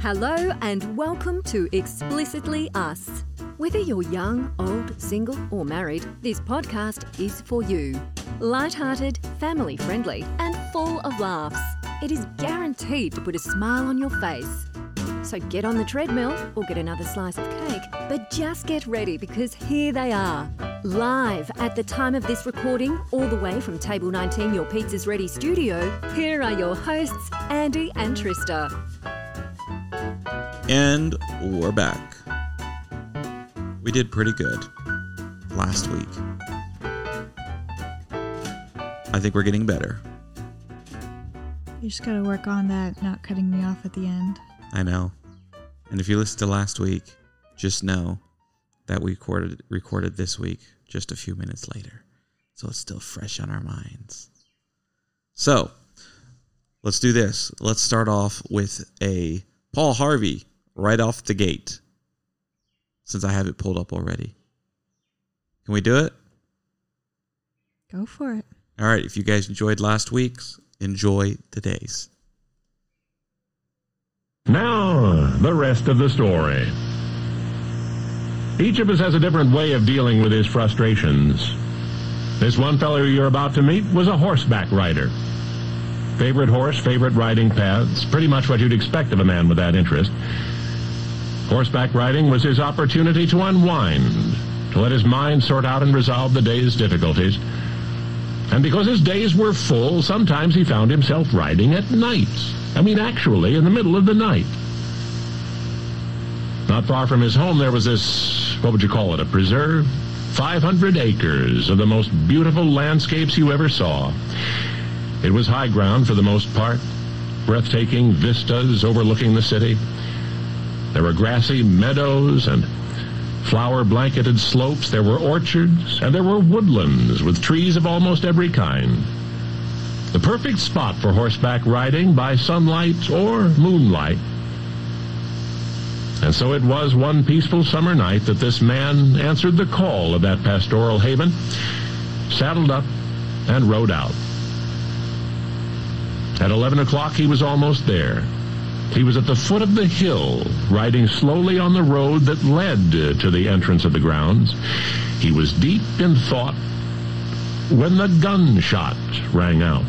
Hello and welcome to Explicitly Us. Whether you're young, old, single, or married, this podcast is for you. Light-hearted, family friendly, and full of laughs. It is guaranteed to put a smile on your face. So get on the treadmill or get another slice of cake, but just get ready because here they are. Live at the time of this recording, all the way from Table 19, your Pizza's Ready studio, here are your hosts, Andy and Trista. And we're back. We did pretty good last week. I think we're getting better. You just gotta work on that not cutting me off at the end. I know. And if you listened to last week, just know that we recorded recorded this week just a few minutes later. So it's still fresh on our minds. So let's do this. Let's start off with a Paul Harvey right off the gate. Since I have it pulled up already. Can we do it? Go for it. All right. If you guys enjoyed last week's, enjoy today's. Now, the rest of the story. Each of us has a different way of dealing with his frustrations. This one fellow you're about to meet was a horseback rider. Favorite horse, favorite riding paths, pretty much what you'd expect of a man with that interest. Horseback riding was his opportunity to unwind, to let his mind sort out and resolve the day's difficulties. And because his days were full, sometimes he found himself riding at night. I mean, actually, in the middle of the night. Not far from his home, there was this, what would you call it, a preserve? 500 acres of the most beautiful landscapes you ever saw. It was high ground for the most part, breathtaking vistas overlooking the city. There were grassy meadows and flower-blanketed slopes. There were orchards, and there were woodlands with trees of almost every kind. The perfect spot for horseback riding by sunlight or moonlight. And so it was one peaceful summer night that this man answered the call of that pastoral haven, saddled up, and rode out. At 11 o'clock, he was almost there. He was at the foot of the hill, riding slowly on the road that led to the entrance of the grounds. He was deep in thought when the gunshot rang out.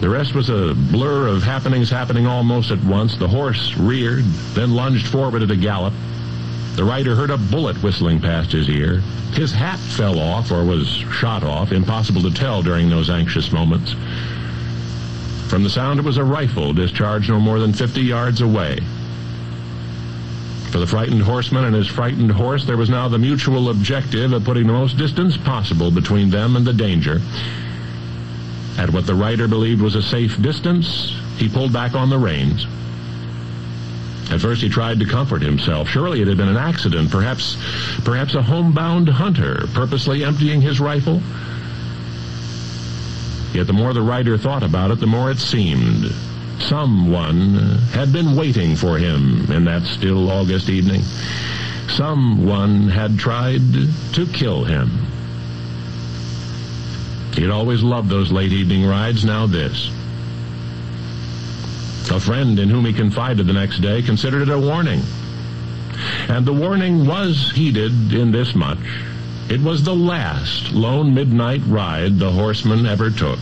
The rest was a blur of happenings happening almost at once. The horse reared, then lunged forward at a gallop. The rider heard a bullet whistling past his ear. His hat fell off or was shot off, impossible to tell during those anxious moments. From the sound, it was a rifle discharged no more than 50 yards away. For the frightened horseman and his frightened horse, there was now the mutual objective of putting the most distance possible between them and the danger. At what the rider believed was a safe distance, he pulled back on the reins. At first he tried to comfort himself. Surely it had been an accident, perhaps perhaps a homebound hunter purposely emptying his rifle. Yet the more the rider thought about it, the more it seemed. Someone had been waiting for him in that still August evening. Someone had tried to kill him. He had always loved those late evening rides, now this. A friend in whom he confided the next day considered it a warning. And the warning was heeded in this much. It was the last lone midnight ride the horseman ever took.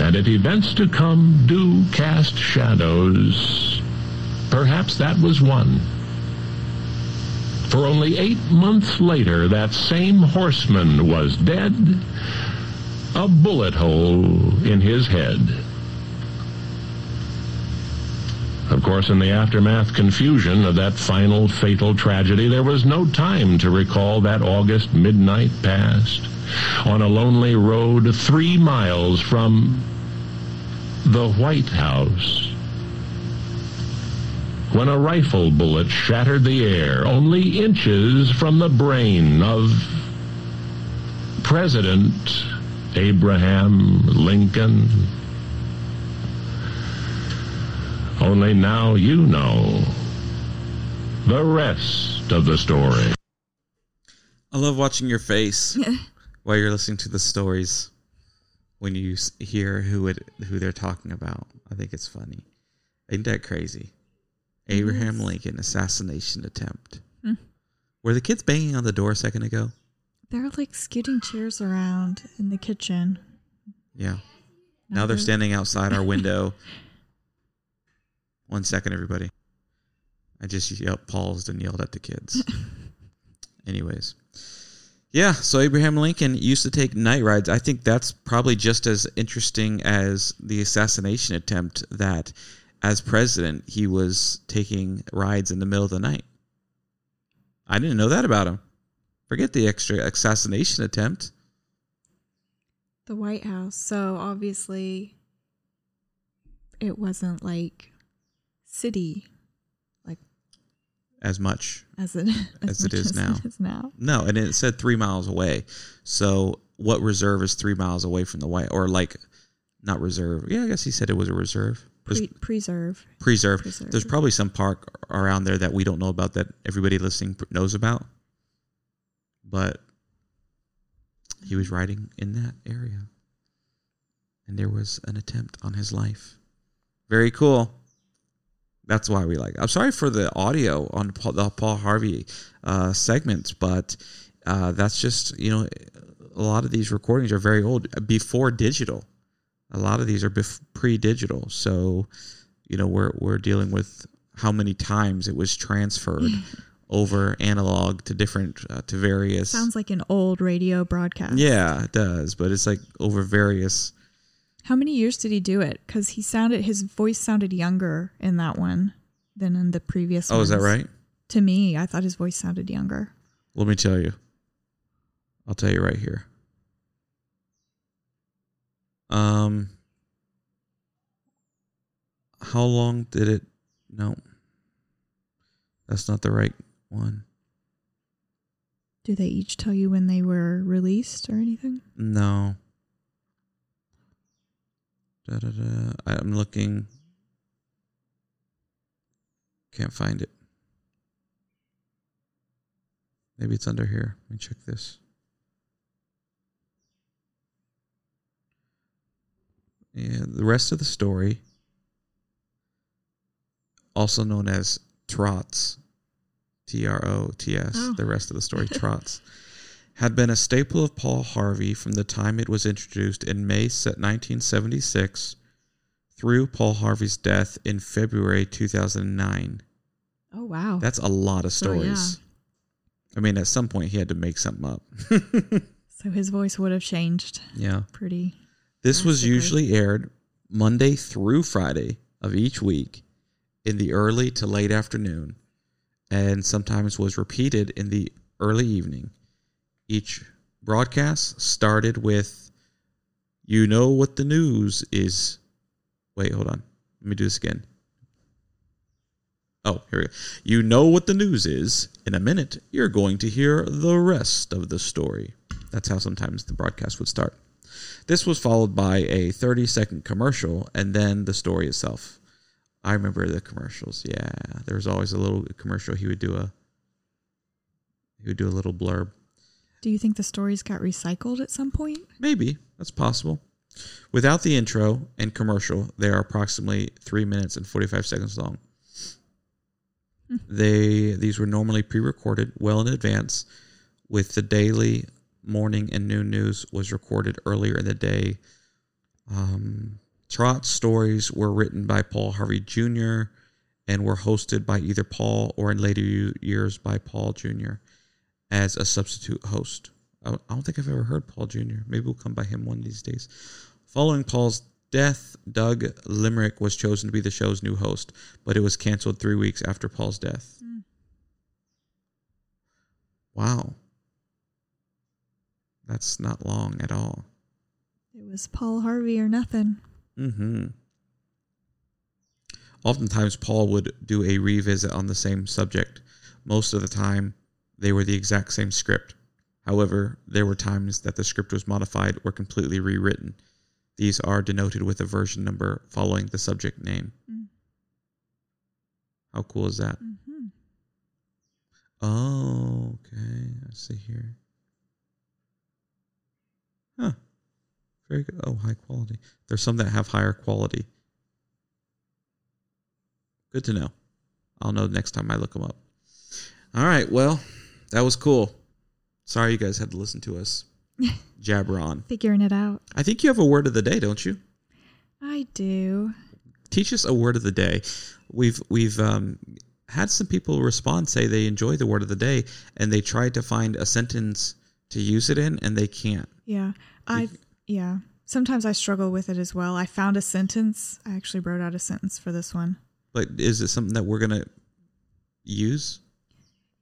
And if events to come do cast shadows, perhaps that was one. For only eight months later, that same horseman was dead, a bullet hole in his head. Of course, in the aftermath confusion of that final fatal tragedy, there was no time to recall that August midnight past on a lonely road three miles from the White House when a rifle bullet shattered the air only inches from the brain of President Abraham Lincoln. Only now you know the rest of the story. I love watching your face while you're listening to the stories. when you hear who it who they're talking about. I think it's funny. Ain't that crazy? Abraham is. Lincoln assassination attempt. Hmm. Were the kids banging on the door a second ago? They're like scooting chairs around in the kitchen. Yeah. Now they're standing outside our window. One second, everybody. I just yelled, paused and yelled at the kids. Anyways. Yeah, so Abraham Lincoln used to take night rides. I think that's probably just as interesting as the assassination attempt that as president he was taking rides in the middle of the night. I didn't know that about him. Forget the extra assassination attempt. The White House. So obviously, it wasn't like city like As much as it As it much is as now. It is now. No, and it said three miles away. So what reserve is three miles away from the white or like not reserve? Yeah, I guess he said it was a reserve. Pre- preserve. preserve. preserve. There's probably some park around there that we don't know about that everybody listening knows about. But he was riding in that area. And there was an attempt on his life. Very cool. That's why we like. It. I'm sorry for the audio on Paul, the Paul Harvey uh, segments, but uh, that's just you know a lot of these recordings are very old before digital. A lot of these are bef- pre-digital, so you know we're we're dealing with how many times it was transferred over analog to different uh, to various. Sounds like an old radio broadcast. yeah, it does, but it's like over various. How many years did he do it? Because he sounded his voice sounded younger in that one than in the previous. Oh, is that right? To me, I thought his voice sounded younger. Let me tell you. I'll tell you right here. Um how long did it no. That's not the right one. Do they each tell you when they were released or anything? No. Da, da, da. I'm looking. Can't find it. Maybe it's under here. Let me check this. Yeah, the rest of the story, also known as Trots, T R O T S, Oh. the rest of the story, Trots, had been a staple of Paul Harvey from the time it was introduced in May se- 1976 through Paul Harvey's death in February 2009. Oh wow. That's a lot of So, yeah. stories. I mean, at some point he had to make something up. so his voice would have changed yeah. pretty. This was usually aired Monday through Friday of each week in the early to late afternoon and sometimes was repeated in the early evening. Each broadcast started with You know what the news is. Wait, hold on. Let me do this again. Oh, here we go. You know what the news is. In a minute, you're going to hear the rest of the story. That's how sometimes the broadcast would start. This was followed by a 30 second commercial and then the story itself. I remember the commercials. Yeah, there was always a little commercial. He would do a he would do a little blurb. Do you think the stories got recycled at some point? Maybe that's possible. Without the intro and commercial, they are approximately three minutes and forty five seconds long. They these were normally pre-recorded well in advance, with the daily, morning, and noon news was recorded earlier in the day. Um, Trot's stories were written by Paul Harvey Jr. and were hosted by either Paul or in later years by Paul Jr. as a substitute host. I don't think I've ever heard Paul Jr. Maybe we'll come by him one of these days. Following Paul's death, Doug Limerick was chosen to be the show's new host, but it was canceled three weeks after Paul's death. Mm. Wow. That's not long at all. It was Paul Harvey or nothing. Mm-hmm. Oftentimes, Paul would do a revisit on the same subject. Most of the time, they were the exact same script. However, there were times that the script was modified or completely rewritten. These are denoted with a version number following the subject name. Mm. How cool is that? hmm Oh, okay. I see here. Huh. Very good. Oh, high quality. There's some that have higher quality. Good to know. I'll know next time I look them up. All right. Well, that was cool. Sorry you guys had to listen to us jabber on. Figuring it out. I think you have a word of the day, don't you? I do. Teach us a word of the day. We've we've um, had some people respond say they enjoy the word of the day and they tried to find a sentence to use it in and they can't. Yeah. I yeah. Sometimes I struggle with it as well. I found a sentence. I actually wrote out a sentence for this one. But is it something that we're gonna use?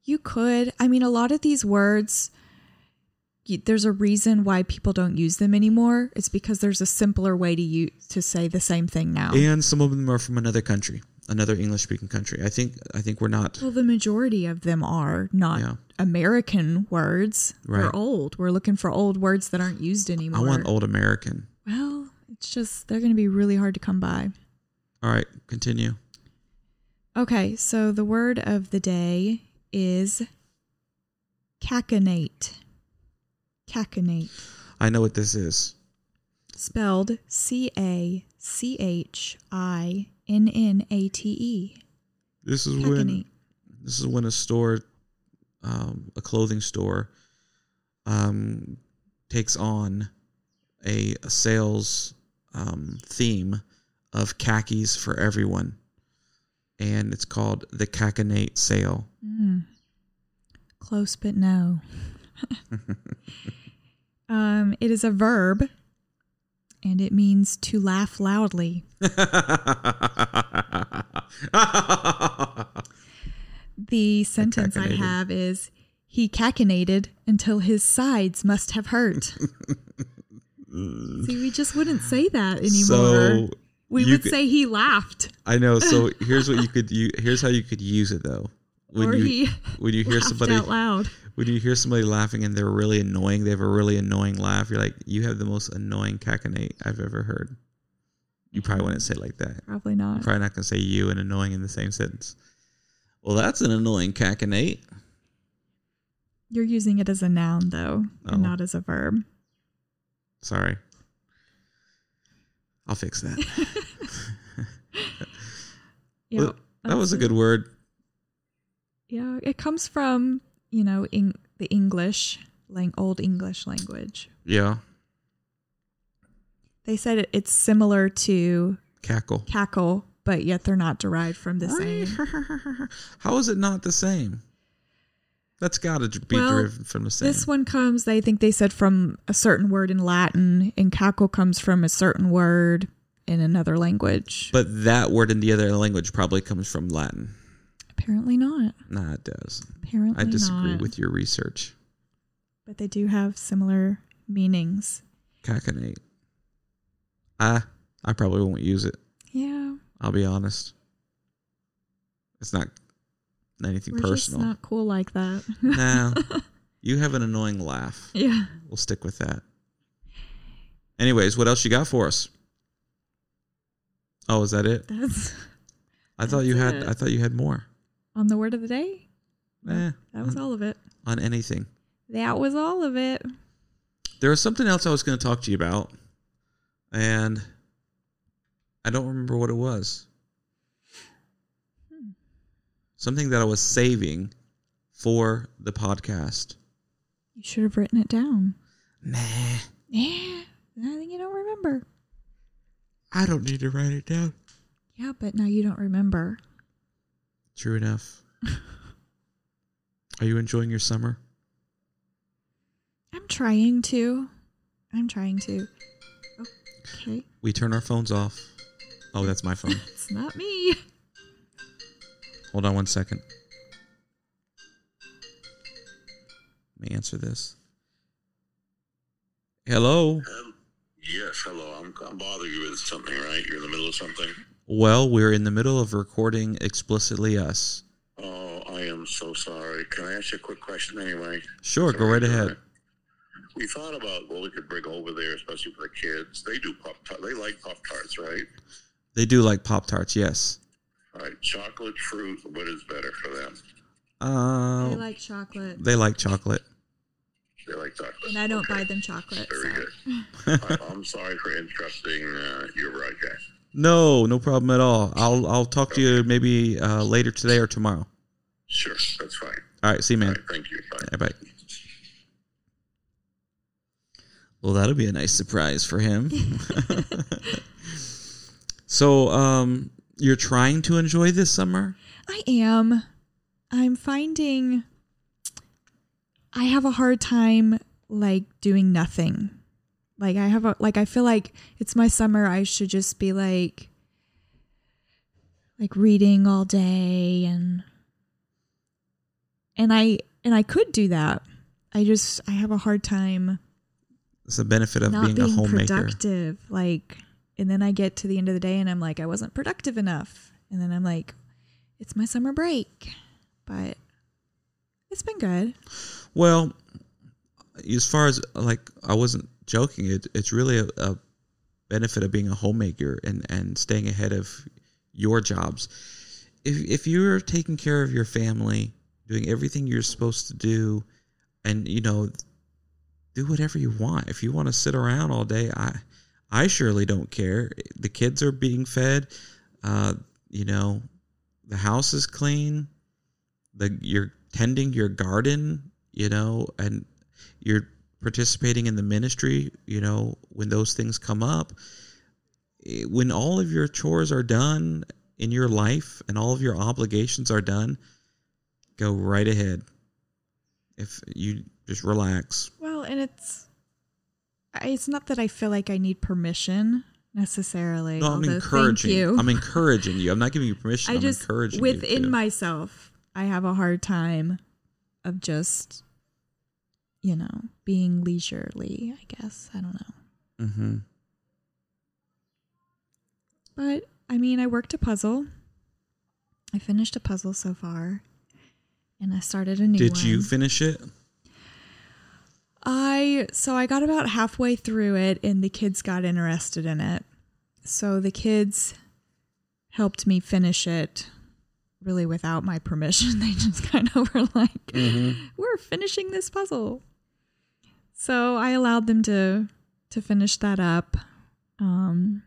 You could. I mean, a lot of these words, there's a reason why people don't use them anymore. It's because there's a simpler way to use to say the same thing now. And some of them are from another country, another English speaking country. I think I think we're not well, the majority of them are not Yeah. American words. Right. They're old. We're looking for old words that aren't used anymore. I want old American. Well, it's just they're going to be really hard to come by. All right, continue. Okay, so the word of the day is cachinnate. Cachinnate. I know what this is. Spelled C A C H I N N A T E. This is Cachinnate. when this is when a store, um, a clothing store, um, takes on a, a sales um, theme of khakis for everyone, and it's called the Cachinnate Sale. Mm. Close, but no. um, it is a verb, and it means to laugh loudly. The sentence I have is he cachinnated until his sides must have hurt. See, we just wouldn't say that anymore. So we you would could- say he laughed. I know. So here's what you could. You, here's how you could use it though. When or you he when you hear somebody out loud. when you hear somebody laughing and they're really annoying, they have a really annoying laugh. You're like, you have the most annoying cachinnate I've ever heard. You probably wouldn't say it like that. Probably not. You're probably not gonna say you and annoying in the same sentence. Well, that's an annoying cachinnate. You're using it as a noun though, Oh. and not as a verb. Sorry. I'll fix that. Yeah, Well, that was a good word. Yeah, it comes from you know in the English, lang- old English language. Yeah. They said it, it's similar to Cackle. cackle, but yet they're not derived from the same. How is it not the same? That's got to be Well, derived from the same. This one comes, I think they said from a certain word in Latin, and cackle comes from a certain word in another language. But that word in the other language probably comes from Latin. Apparently not. Nah, it does. Apparently I disagree not. with your research. But they do have similar meanings. Cachinnate. I I probably won't use it. Yeah. I'll be honest. It's not anything We're personal. just not cool like that. nah. You have an annoying laugh. yeah. We'll stick with that. Anyways, what else you got for us? Oh, is that it? That's I thought you had it. I thought you had more. on the word of the day. Eh, That was on, all of it. on anything. That was all of it. There was something else I was going to talk to you about, and I don't remember what it was. Something that I was saving for the podcast. You should have written it down. Nah, Yeah. I think you don't remember. I don't need to write it down. Yeah, but now you don't remember. True enough. Are you enjoying your summer? I'm trying to. I'm trying to. Okay. We turn our phones off. Oh, that's my phone. It's not me. Hold on one second. Let me answer this. Hello. Um, yes, hello. I'm, I'm bothering you with something, right? You're in the middle of something. Well, we're in the middle of recording explicitly us. Oh, I am so sorry. Can I ask you a quick question anyway? Sure, go right ahead. We thought about what we could bring over there, especially for the kids. They do pop. They like pop tarts, right? They do like Pop Tarts, yes. All right, chocolate, fruit. What is better for them? Uh, I like chocolate. they like chocolate. They like chocolate. And I don't Okay. buy them chocolate. Very so. good. I- I'm sorry for interrupting uh, your broadcast. No, no problem at all. I'll I'll talk to you maybe uh, later today or tomorrow. Sure, that's fine. All right, see you, man. right, thank you. Bye. Bye bye. Well, that'll be a nice surprise for him. so, um, you're trying to enjoy this summer? I am. I'm finding I have a hard time like doing nothing. Like I have a like I feel like it's my summer I should just be like like reading all day and and I and I could do that. I just I have a hard time It's the benefit of being, being, a homemaker. productive. Like and then I get to the end of the day and I'm like I wasn't productive enough. And then I'm like it's my summer break. But it's been good. Well, as far as like, I wasn't joking. It, it's really a, a benefit of being a homemaker and, and staying ahead of your jobs. If, if you're taking care of your family, doing everything you're supposed to do, and you know, do whatever you want. If you want to sit around all day, I, I surely don't care. The kids are being fed. Uh, you know, the house is clean. The you're tending your garden, you know, and you're participating in the ministry, you know, when those things come up. Eh, When all of your chores are done in your life and all of your obligations are done, go right ahead. If you just relax. Well, and it's it's not that I feel like I need permission necessarily. No, I'm although encouraging. You. I'm encouraging you. I'm not giving you permission. I I'm just encouraging within myself, I have a hard time of just you know being leisurely. I guess I don't know, hmm but I mean, I worked a puzzle. I finished a puzzle so far, and I started a new Did one. you finish it? I so I got about halfway through it and the kids got interested in it. So the kids helped me finish it really without my permission. They just kind of were like, "We're finishing this puzzle." So I allowed them to to finish that up. Um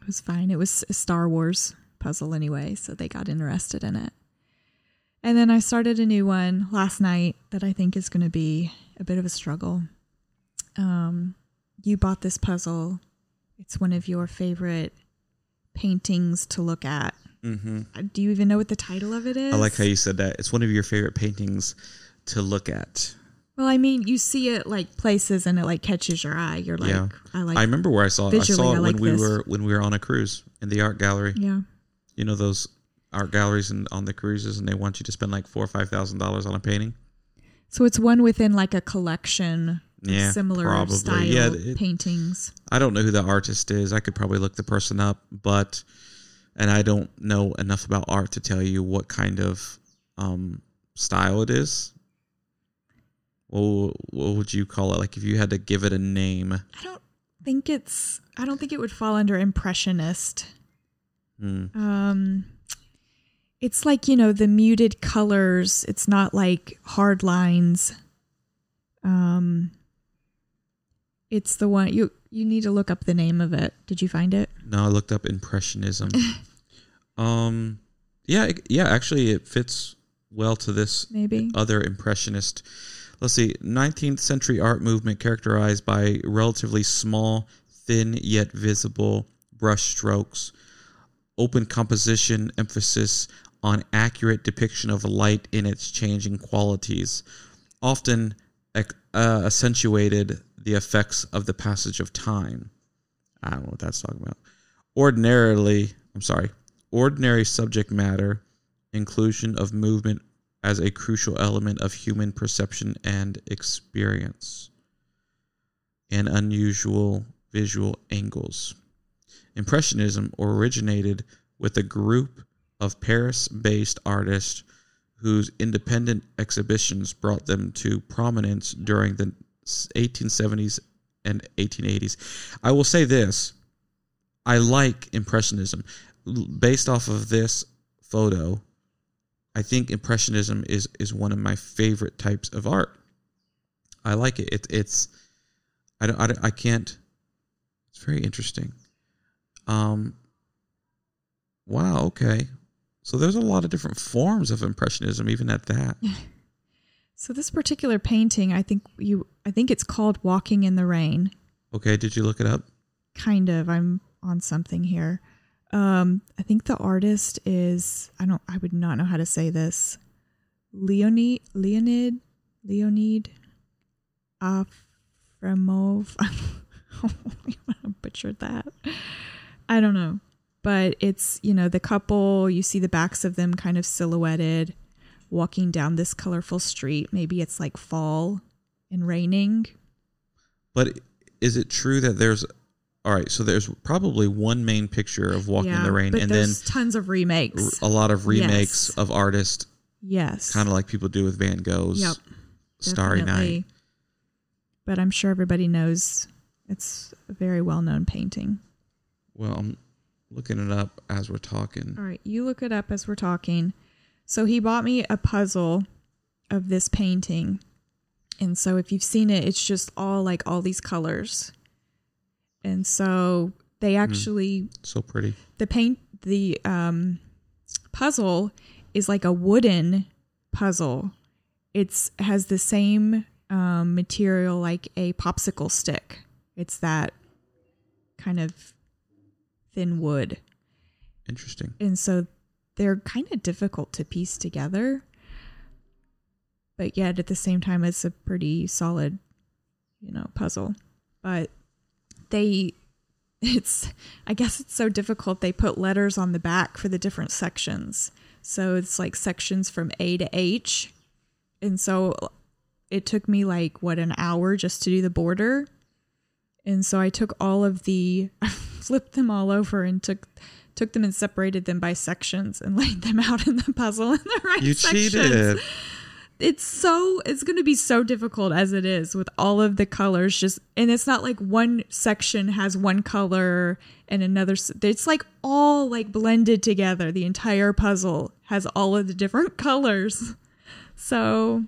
it was fine. It was a Star Wars puzzle anyway, so they got interested in it. And then I started a new one last night that I think is going to be a bit of a struggle. Um, you bought this puzzle. It's one of your favorite paintings to look at. Mm-hmm. Do you even know what the title of it is? I like how you said that. It's one of your favorite paintings to look at. Well, I mean, you see it like places and it like catches your eye. You're like, yeah, I like. I remember where I saw it. I saw I it when like we this. were when we were on a cruise in the art gallery. Yeah. You know those art galleries and on the cruises, and they want you to spend like four or five thousand dollars on a painting. So it's one within like a collection of Yeah, similar probably. style Yeah, it- paintings. I don't know who the artist is. I could probably look the person up, but and I don't know enough about art to tell you what kind of um, style it is. What, what would you call it? Like if you had to give it a name? I don't think it's. I don't think it would fall under impressionist. Hmm. Um, it's like you know the muted colors. It's not like hard lines. Um, it's the one you you need to look up the name of it. Did you find it? No, I looked up impressionism. um, yeah, it- yeah. Actually, it fits well to this Maybe. other impressionist. Let's see, 19th century art movement characterized by relatively small, thin yet visible brush strokes, open composition, emphasis on accurate depiction of light in its changing qualities, often uh, accentuated the effects of the passage of time. I don't know what that's talking about. Ordinarily, I'm sorry, ordinary subject matter, inclusion of movement as a crucial element of human perception and experience, and unusual visual angles. Impressionism originated with a group of Paris based artists whose independent exhibitions brought them to prominence during the 1870s and 1880s. I will say this I like Impressionism. Based off of this photo, I think Impressionism is, is one of my favorite types of art. I like it. it it's I don't, I don't I can't. It's very interesting. Um. Wow. Okay. So there's a lot of different forms of impressionism, even at that. So this particular painting, I think you I think it's called Walking in the Rain. Okay. Did you look it up? Kind of. I'm on something here. Um I think the artist is I don't I would not know how to say this. Leonid Leonid Leonid Afremov. I butchered that. I don't know. But it's, you know, the couple, you see the backs of them kind of silhouetted walking down this colorful street. Maybe it's like fall and raining. But is it true that there's all right? So there's probably one main picture of Walking in the Rain, and then tons of remakes. a lot of remakes Yes. of artists, yes. kind of like people do with Van Gogh's Yep. Starry. Night. But I'm sure everybody knows it's a very well known painting. Well, I'm looking it up as we're talking. All right, you look it up as we're talking. So he bought me a puzzle of this painting. And so if you've seen it, it's just all like all these colors. And so they actually So pretty. the paint the um puzzle is like a wooden puzzle. It's has the same um material like a popsicle stick. It's that kind of thin wood. Interesting. and so they're kind of difficult to piece together but yet at the same time it's a pretty solid you know puzzle. But they it's i guess it's so difficult they put letters on the back for the different sections. So it's like sections from a to h. And so it took me like what an hour just to do the border and so i took all of the I flipped them all over and took took them and separated them by sections and laid them out in the puzzle in the right You sections cheated. it's so it's going to be so difficult as it is with all of the colors just and it's not like one section has one color and another it's like all like blended together the entire puzzle has all of the different colors so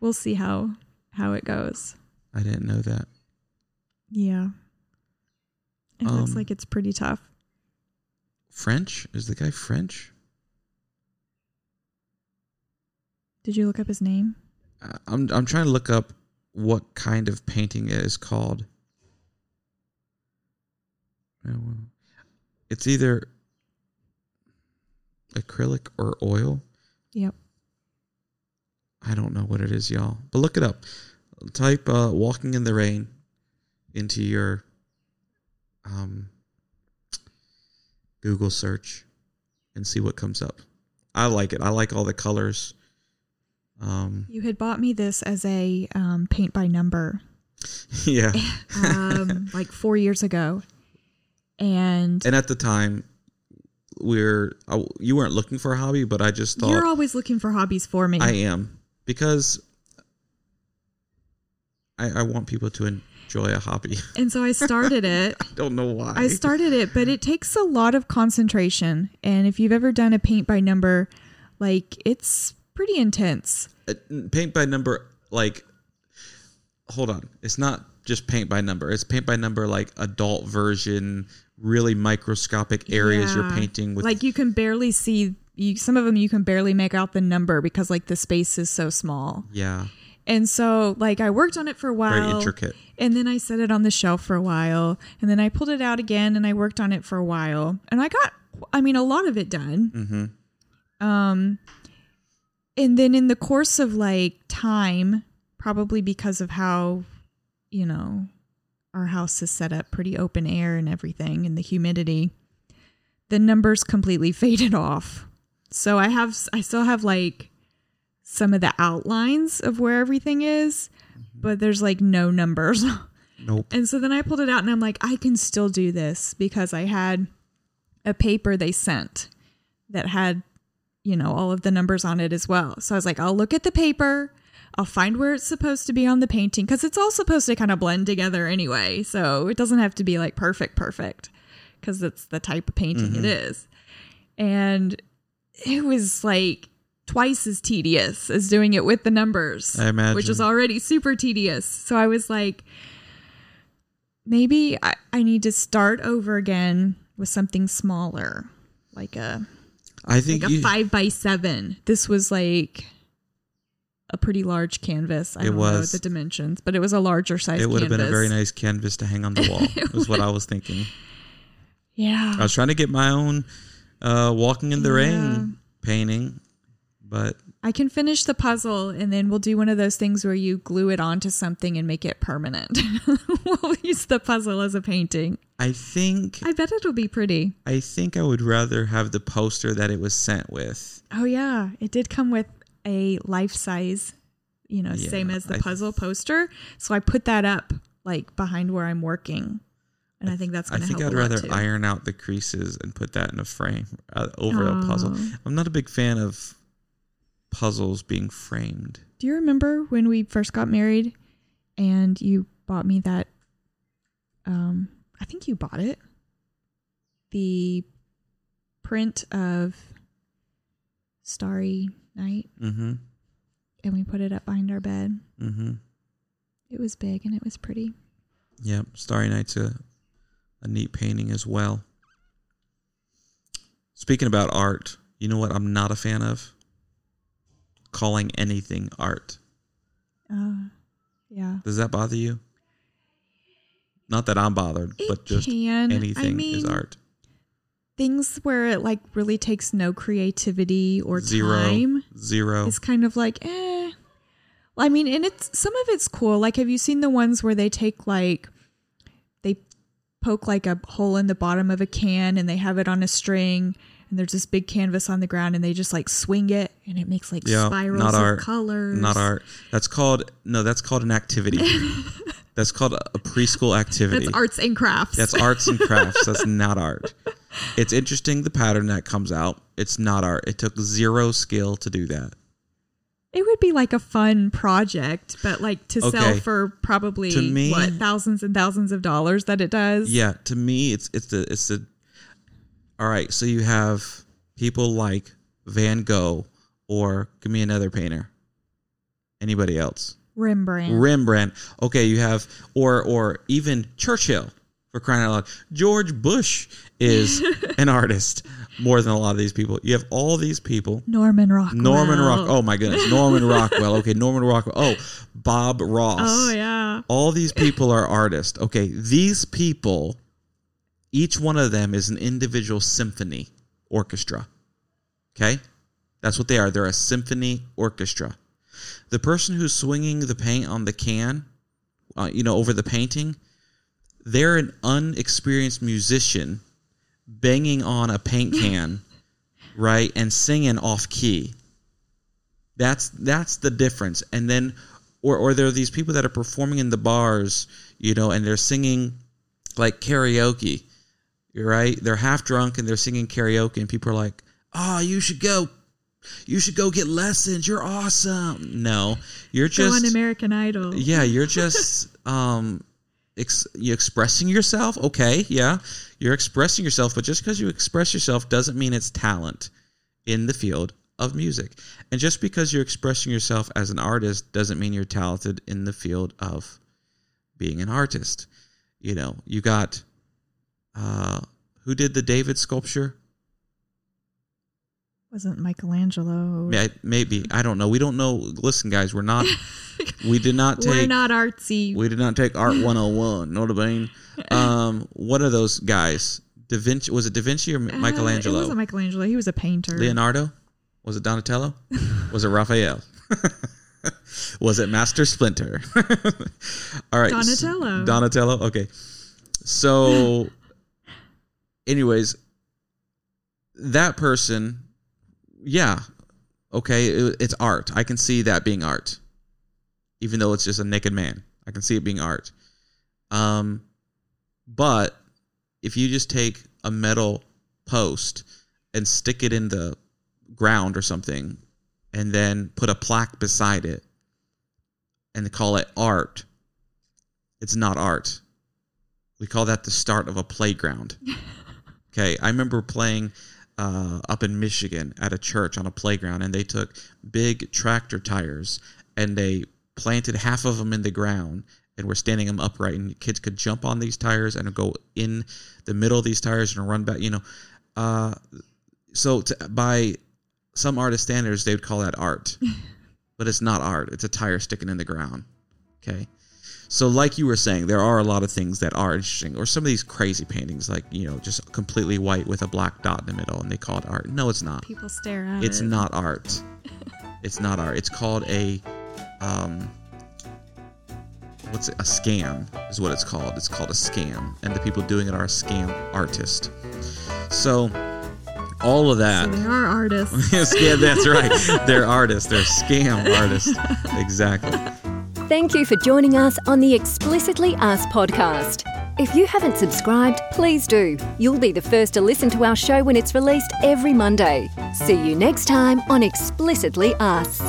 we'll see how how it goes I didn't know that. Yeah it looks Um, like it's pretty tough French? Is the guy French? did you look up his name I- I'm I'm trying to look up what kind of painting it is called. Oh. It's either acrylic or oil. yep I don't know what it is, y'all. But look it up. Type uh, "walking in the rain" into your um, Google search and see what comes up. I like it. I like all the colors. Um, you had bought me this as a um, paint by number yeah. um, like four years ago, and And at the time, we're I, you weren't looking for a hobby, but I just thought you're always looking for hobbies for me. I am because I, I want people to enjoy a hobby. and so I started it. I don't know why. I started it, but it takes a lot of concentration. And if you've ever done a paint by number, like it's pretty intense. Uh, paint by number like hold on it's not just paint by number it's paint by number like adult version really microscopic areas you're painting with like you can barely see you some of them you can barely make out the number because like the space is so small. yeah And so like I worked on it for a while. very intricate And then I set it on the shelf for a while. And then I pulled it out again and I worked on it for a while. And I got, I mean, a lot of it done. mm-hmm. Um, and then in the course of like time, probably because of how, you know, our house is set up pretty open air and everything and the humidity, the numbers completely faded off. So I have, I still have like some of the outlines of where everything is, mm-hmm. but there's like no numbers. nope And so then I pulled it out and I'm like, I can still do this because I had a paper they sent that had, you know, all of the numbers on it as well. So I was like, I'll look at the paper. I'll find where it's supposed to be on the painting because it's all supposed to kind of blend together anyway. So it doesn't have to be like perfect, perfect because it's the type of painting it mm-hmm. is. And it was like twice as tedious as doing it with the numbers. I imagine. Which was already super tedious. So I was like, maybe I, I need to start over again with something smaller, like a I think like a you, five by seven. This was like a pretty large canvas. I It don't know was. the dimensions, but it was a larger size. it would have been a very nice canvas to hang on the wall. was what I was thinking. Yeah. I was trying to get my own uh, walking in the Yeah. rain painting, but I can finish the puzzle and then we'll do one of those things where you glue it onto something and make it permanent. we'll use the puzzle as a painting. I think I bet it'll be pretty. I think I would rather have the poster that it was sent with. Oh yeah, it did come with a life size, you know, Yeah, same as the I- puzzle poster. So I put that up like behind where I'm working. And I think that's I going to think help I'd a lot, rather iron out the creases and put that in a frame uh, over a puzzle. Oh. I'm not a big fan of puzzles being framed. Do you remember when we first got married and you bought me that um I think you bought it. The print of Starry Night Mm-hmm. and we put it up behind our bed. Mm-hmm. It was big and it was pretty. Yep. Starry Night's a, a neat painting as well. Speaking about art, you know what I'm not a fan of? Calling anything art. Uh yeah. Does that bother you? Not that I'm bothered, It but just can. I anything is art. Things where it like really takes no creativity or Zero. time. Zero. It's kind of like, eh. I mean, and it's some of it's cool. Like, have you seen the ones where they take like they poke like a hole in the bottom of a can and they have it on a string and there's this big canvas on the ground and they just like swing it and it makes like Yeah, spirals not of art. colors. Not art. That's called no. That's called an activity. that's called a preschool activity. That's arts and crafts. That's arts and crafts. That's not art. It's interesting the pattern that comes out. It's not art. It took zero skill to do that. it would be like a fun project, but like to sell for probably To me- what thousands and thousands of dollars that it does. Yeah, to me, it's it's the it's the. All right, so you have people like Van Gogh, or give me another painter. Anybody else? Rembrandt. Rembrandt. Okay, you have or or even Churchill for crying out loud. George Bush is an artist more than a lot of these people. You have all these people. Norman Rockwell. Norman Rock. Oh my goodness, Norman Rockwell. Okay, Norman Rockwell. Oh, Bob Ross. Oh yeah. All these people are artists. Okay, these people, each one of them is an individual symphony orchestra. Okay, that's what they are. They're a symphony orchestra. The person who's swinging the paint on the can, uh, you know, over the painting, they're an unexperienced musician banging on a paint can, right, and singing off key. That's that's the difference. And then, or or there are these people that are performing in the bars, you know, and they're singing like karaoke, right? They're half drunk and they're singing karaoke, and people are like, "Oh, you should go." You should go get lessons. You're awesome. No, you're Go just on American Idol. yeah, you're just um ex- you expressing yourself. Okay, yeah. You're expressing yourself, but just because you express yourself doesn't mean it's talent in the field of music. And just because you're expressing yourself as an artist doesn't mean you're talented in the field of being an artist. You know, you got uh who did the David sculpture? Wasn't Michelangelo? May- Maybe I don't know. We don't know. Listen, guys, we're not. We did not take. We're not artsy. We did not take Art 101. Know what I mean? Um, one of those guys, Da Vinci, was it Da Vinci or Uh, Michelangelo? it wasn't Michelangelo. He was a painter. Leonardo? Was it Donatello? was it Raphael? was it Master Splinter? All right. Donatello. Donatello. Okay. So, anyways, that person, yeah, okay, it- it's art. I can see that being art, even though it's just a naked man. I can see it being art. Um, but if you just take a metal post and stick it in the ground or something, and then put a plaque beside it, and call it art, it's not art. We call that the start of a playground. Okay, I remember playing uh, up in Michigan at a church on a playground, and they took big tractor tires and they planted half of them in the ground and were standing them upright, and kids could jump on these tires and go in the middle of these tires and run back. You know, uh, so to, by some artist standards, they would call that art, but it's not art. It's a tire sticking in the ground. Okay. So, like you were saying, there are a lot of things that are interesting, or some of these crazy paintings, like you know, just completely white with a black dot in the middle, and they call it art. No, it's not. People stare at It's it. It's not art. It's not art. It's called a, um, what's it? A scam is what it's called. It's called a scam, and the people doing it are a scam artist. So, all of that. So they are artists. yeah, that's right. They're artists. They're scam artists. Exactly. Thank you for joining us on the Explicitly Us podcast. If you haven't subscribed, please do. You'll be the first to listen to our show when it's released every Monday. See you next time on Explicitly Us.